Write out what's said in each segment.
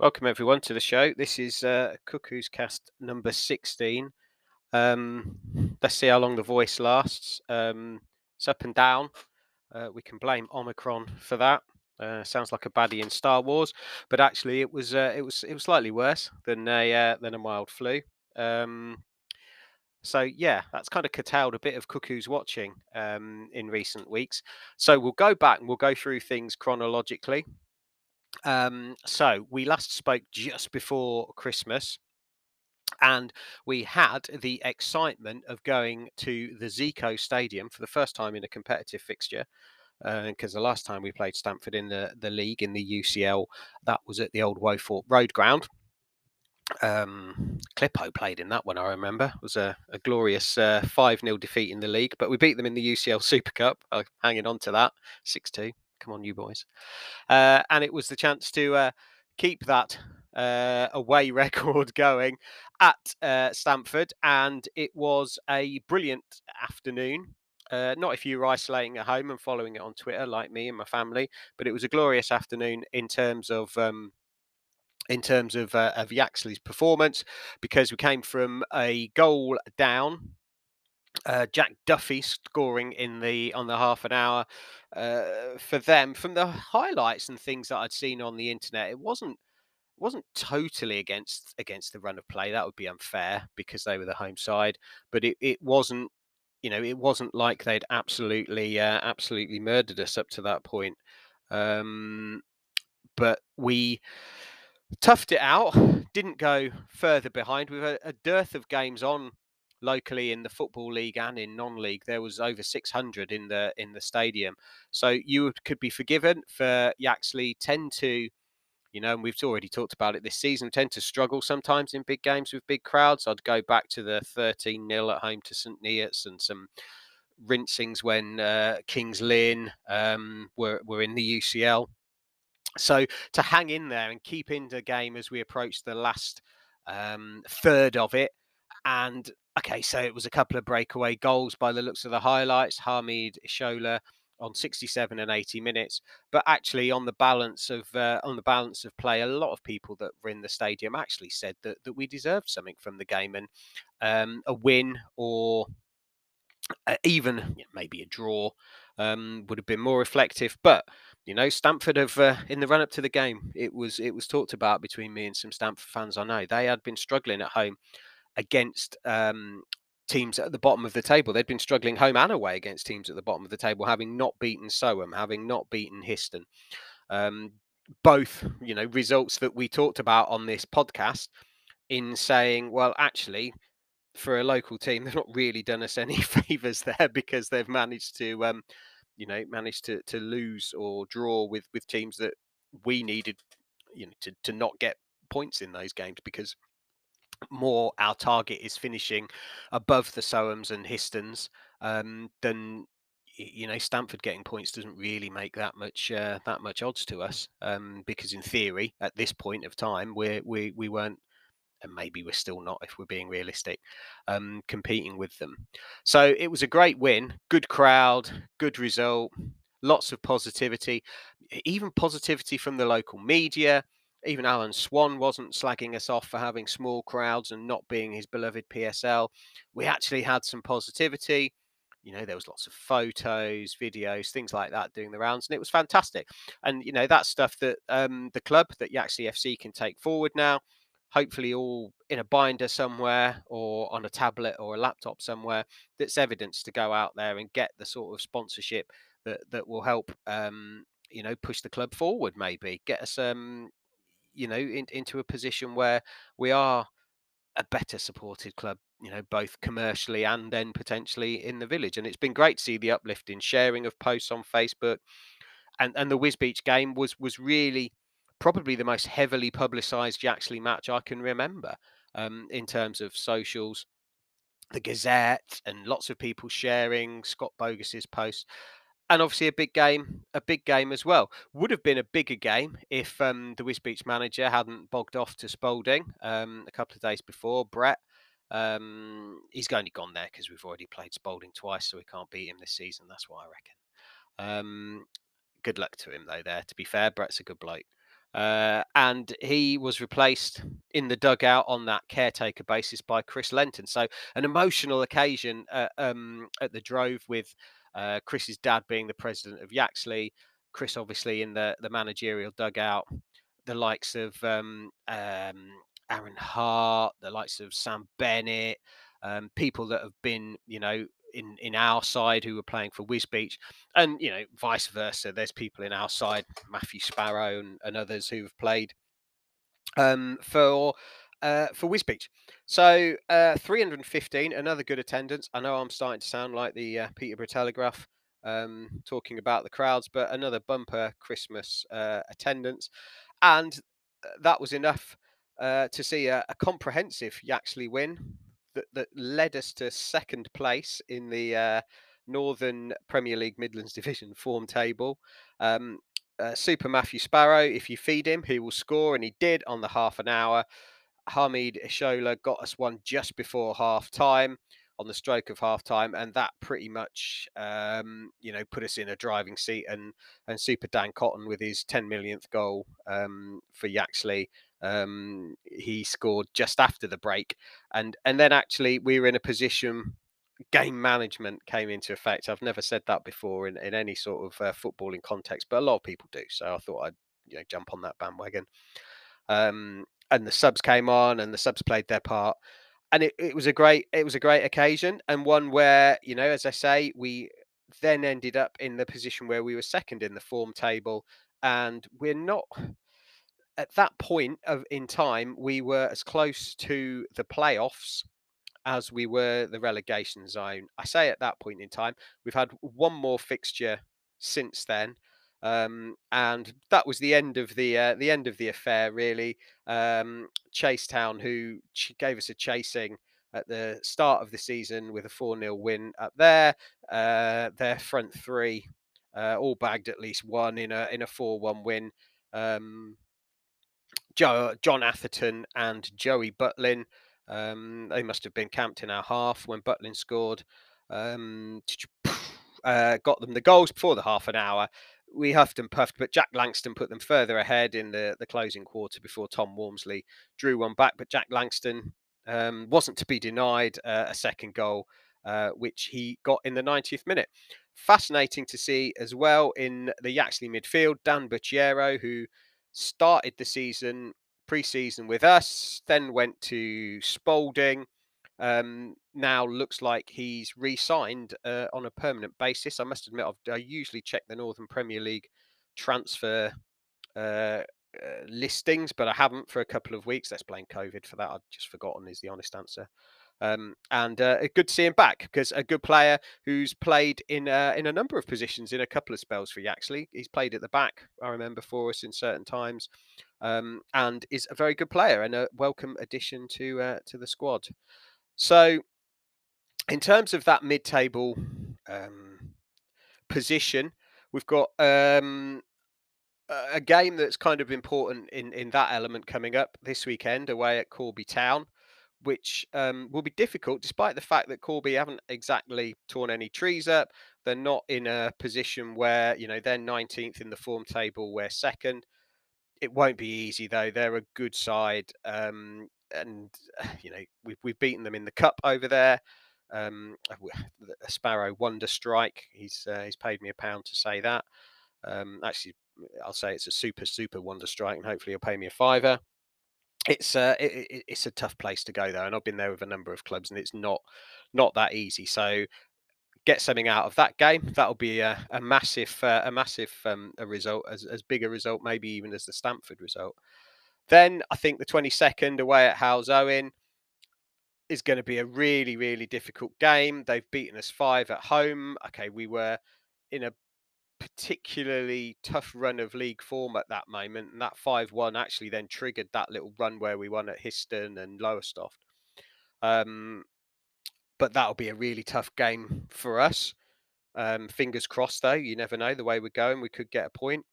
Welcome everyone to the show. This is uh, Cuckoo's Cast number sixteen. Um, let's see how long the voice lasts. Um, it's up and down. Uh, we can blame Omicron for that. Uh, sounds like a baddie in Star Wars, but actually it was uh, it was it was slightly worse than a uh, than a mild flu. Um, so yeah, that's kind of curtailed a bit of Cuckoo's watching um, in recent weeks. So we'll go back and we'll go through things chronologically. Um, so we last spoke just before Christmas, and we had the excitement of going to the Zeeco Stadium for the first time in a competitive fixture. Because uh, the last time we played Stamford in the, the league in the UCL, that was at the old Wothorpe Road ground. Um, Clippo played in that one, I remember. It was a, a glorious 5 uh, 0 defeat in the league, but we beat them in the UCL Super Cup. Uh, hanging on to that 6 2. Come on, you boys. Uh, and it was the chance to uh, keep that uh, away record going at uh, Stamford. And it was a brilliant afternoon. Uh, not if you were isolating at home and following it on Twitter like me and my family, but it was a glorious afternoon in terms of um, in terms of uh, of Yaxley's performance because we came from a goal down uh, Jack Duffy scoring in the on the half an hour uh, for them. From the highlights and things that I'd seen on the internet, it wasn't wasn't totally against against the run of play. That would be unfair because they were the home side, but it, it wasn't you know it wasn't like they'd absolutely uh, absolutely murdered us up to that point. Um, but we toughed it out, didn't go further behind. We've a, a dearth of games on locally in the football league and in non-league there was over 600 in the in the stadium. So you could be forgiven for Yaxley tend to you know and we've already talked about it this season tend to struggle sometimes in big games with big crowds. I'd go back to the 13 0 at home to St Neots and some rinsings when uh, Kings Lynn um, were, were in the UCL so to hang in there and keep in the game as we approach the last um, third of it and okay, so it was a couple of breakaway goals by the looks of the highlights. Hamid Ishola on 67 and 80 minutes, but actually on the balance of uh, on the balance of play, a lot of people that were in the stadium actually said that that we deserved something from the game, and um, a win or uh, even maybe a draw um, would have been more reflective. But you know, Stamford have uh, in the run up to the game, it was it was talked about between me and some Stamford fans. I know they had been struggling at home against um, teams at the bottom of the table. They'd been struggling home and away against teams at the bottom of the table, having not beaten Soham, having not beaten Histon. Um, both, you know, results that we talked about on this podcast in saying, well, actually, for a local team, they've not really done us any favors there because they've managed to, um, you know, managed to to lose or draw with with teams that we needed, you know, to to not get points in those games because more our target is finishing above the Sohams and Histons um, than you know Stamford getting points doesn't really make that much uh, that much odds to us um, because in theory at this point of time we we we weren't and maybe we're still not if we're being realistic um, competing with them. So it was a great win good crowd good result lots of positivity even positivity from the local media even Alan Swann wasn't slagging us off for having small crowds and not being his beloved PSL. We actually had some positivity. You know, there was lots of photos, videos, things like that doing the rounds, and it was fantastic. And you know, that's stuff that um, the club that Yaxley FC can take forward now. Hopefully, all in a binder somewhere or on a tablet or a laptop somewhere. That's evidence to go out there and get the sort of sponsorship that that will help um, you know push the club forward maybe get us um you know, in, into a position where we are a better supported club, you know, both commercially and then potentially in the village. And it's been great to see the uplift in sharing of posts on Facebook. And and the Wisbech game was was really probably the most heavily publicised Yaxley match I can remember um, in terms of socials. The Gazette and lots of people sharing Scott Bogus's posts and obviously a big game, a big game as well. Would have been a bigger game if um, the Wisbech manager hadn't bogged off to Spalding um, a couple of days before. Brett, um, he's only gone there because we've already played Spalding twice, so we can't beat him this season. That's what I reckon. Um, good luck to him though. There, to be fair, Brett's a good bloke. Uh, and he was replaced in the dugout on that caretaker basis by Chris Lenton. So an emotional occasion uh, um, at the Drove with uh, Chris's dad being the president of Yaxley, Chris obviously in the the managerial dugout, the likes of um, um, Aaron Hart, the likes of Sam Bennett, um, people that have been, you know, in in our side who were playing for Wisbech, and you know, vice versa. There's people in our side, Matthew Sparrow and, and others who've played um, for uh, for Wisbech. So uh, 315, another good attendance. I know I'm starting to sound like the uh, Peterborough Telegraph um, talking about the crowds, but another bumper Christmas uh, attendance, and uh, that was enough uh, to see a, a comprehensive Yaxley win that, that led us to second place in the Northern Premier League Midlands Division form table. Um, Super Matthew Sparrow, if you feed him, he will score, and he did on the half an hour. Hamid Ishola got us one just before half time on the stroke of half time, and that pretty much, um, you know, put us in a driving seat. And and Super Dan Cotton with his 10 millionth goal um, for Yaxley um, he scored just after the break, and and then actually we were in a position. Game management came into effect. I've never said that before in, in any sort of uh, footballing context, but a lot of people do. So I thought I'd you know jump on that bandwagon. Um, and the subs came on, and the subs played their part, and it, it was a great it was a great occasion, and one where you know, as I say, we then ended up in the position where we were second in the form table, and we're not at that point of in time, we were as close to the playoffs as we were the relegation zone. I say at that point in time, we've had one more fixture since then. Um, and that was the end of the uh, the end of the affair. Really, um, Chasetown, who gave us a chasing at the start of the season with a four 0 win up there, uh, their front three uh, all bagged at least one in a in a four one win. Um, Joe, John Atherton and Joey Butlin. Um, they must have been camped in our half when Butlin scored. Um, uh, got them the goals before the half an hour. We huffed and puffed, but Jack Langston put them further ahead in the, the closing quarter before Tom Wormsley drew one back. But Jack Langston um, wasn't to be denied uh, a second goal, uh, which he got in the 90th minute. Fascinating to see as well in the Yaxley midfield, Dan Bucciero, who started the season pre-season with us, then went to Spalding. Um, now looks like he's re-signed uh, on a permanent basis. I must admit, I've, i usually check the Northern Premier League transfer uh, uh, listings, but I haven't for a couple of weeks. Let's blame COVID for that. I've just forgotten is the honest answer. Um, and uh, good to see him back because a good player who's played in uh, in a number of positions in a couple of spells for Yaxley. He's played at the back, I remember, for us in certain times, um, and is a very good player and a welcome addition to uh, to the squad. So, in terms of that mid-table um, position, we've got um, a game that's kind of important in in that element coming up this weekend away at Corby Town which um, will be difficult, despite the fact that Corby haven't exactly torn any trees up. They're not in a position where you know they're 19th in the form table. We're second. It won't be easy though. They're a good side, um, and you know we've we've beaten them in the cup over there. Um, a Sparrow Wonder Strike. He's uh, he's paid me a pound to say that. Um, actually, I'll say it's a super super Wonder Strike, and hopefully he'll pay me a fiver it's a uh, it, it's a tough place to go though, and I've been there with a number of clubs, and it's not not that easy. So get something out of that game. That'll be a, a massive uh, a massive um, a result, as as big a result, maybe even as the Stamford result. Then I think the 22nd away at Halesowen is going to be a really really difficult game. They've beaten us five at home. Okay, we were in a particularly tough run of league form at that moment, and that five one actually then triggered that little run where we won at Histon and Lowestoft. Um, but that'll be a really tough game for us. Um, fingers crossed, though. You never know the way we're going. We could get a point.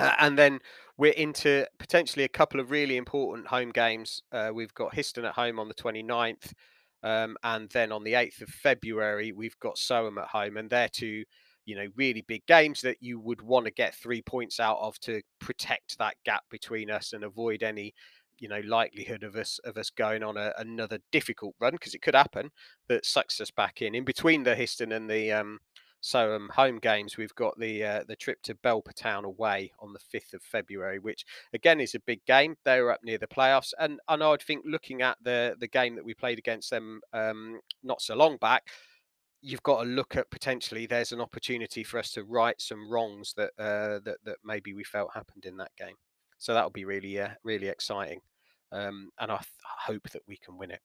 Uh, and then we're into potentially a couple of really important home games. Uh, we've got Histon at home on the 29th. Um, and then on the 8th of February, we've got Soham at home. And they're two you know, really big games that you would want to get three points out of to protect that gap between us and avoid any you know likelihood of us of us going on a, another difficult run because it could happen that sucks us back in in between the Histon and the um, so um, home games we've got the uh, the trip to Belper Town away on the 5th of February which again is a big game. They're up near the playoffs and and I would think looking at the the game that we played against them um, not so long back you've got to look at potentially there's an opportunity for us to right some wrongs that uh, that that maybe we felt happened in that game. So that'll be really uh, really exciting um, and I, th- I, hope that we can win it.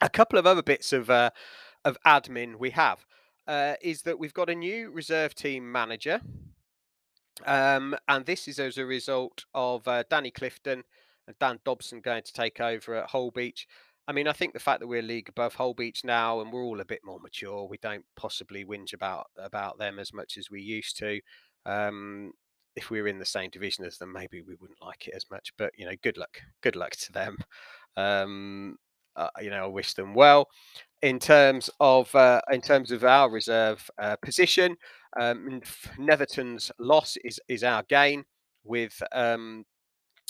A couple of other bits of uh, of admin we have uh, is that we've got a new reserve team manager, um, and this is as a result of uh, Danny Clifton and Dan Dobson going to take over at Holbeach. I mean, I think the fact that we're a league above Holbeach now and we're all a bit more mature, we don't possibly whinge about about them as much as we used to. Um, if we were in the same division as them, maybe we wouldn't like it as much. But you know, good luck, good luck to them. Um, uh, you know, I wish them well. In terms of uh, in terms of our reserve uh, position, um, Netherton's loss is is our gain with um,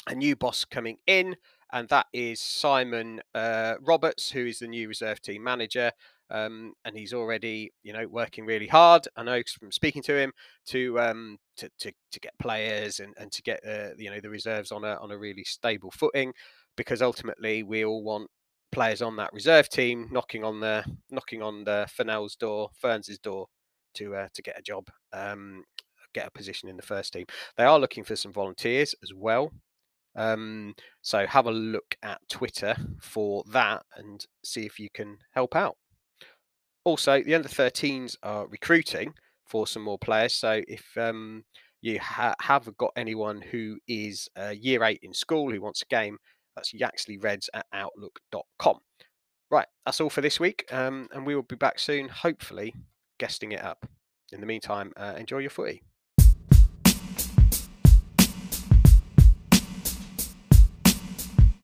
a new boss coming in, and that is Simon uh, Roberts, who is the new reserve team manager. Um, and he's already, you know, working really hard. I know from speaking to him to um, to, to, to get players and, and to get uh, you know the reserves on a on a really stable footing, because ultimately we all want players on that reserve team knocking on the knocking on the Fennell's door, Ferns's door to uh, to get a job, um, get a position in the first team. They are looking for some volunteers as well. Um, so have a look at Twitter for that and see if you can help out. Also, the under 13s are recruiting for some more players. So if um, you ha- have got anyone who is uh, year eight in school who wants a game, that's yaxleyreds at outlook.com. Right, that's all for this week. Um, and we will be back soon, hopefully, guesting it up. In the meantime, uh, enjoy your footy.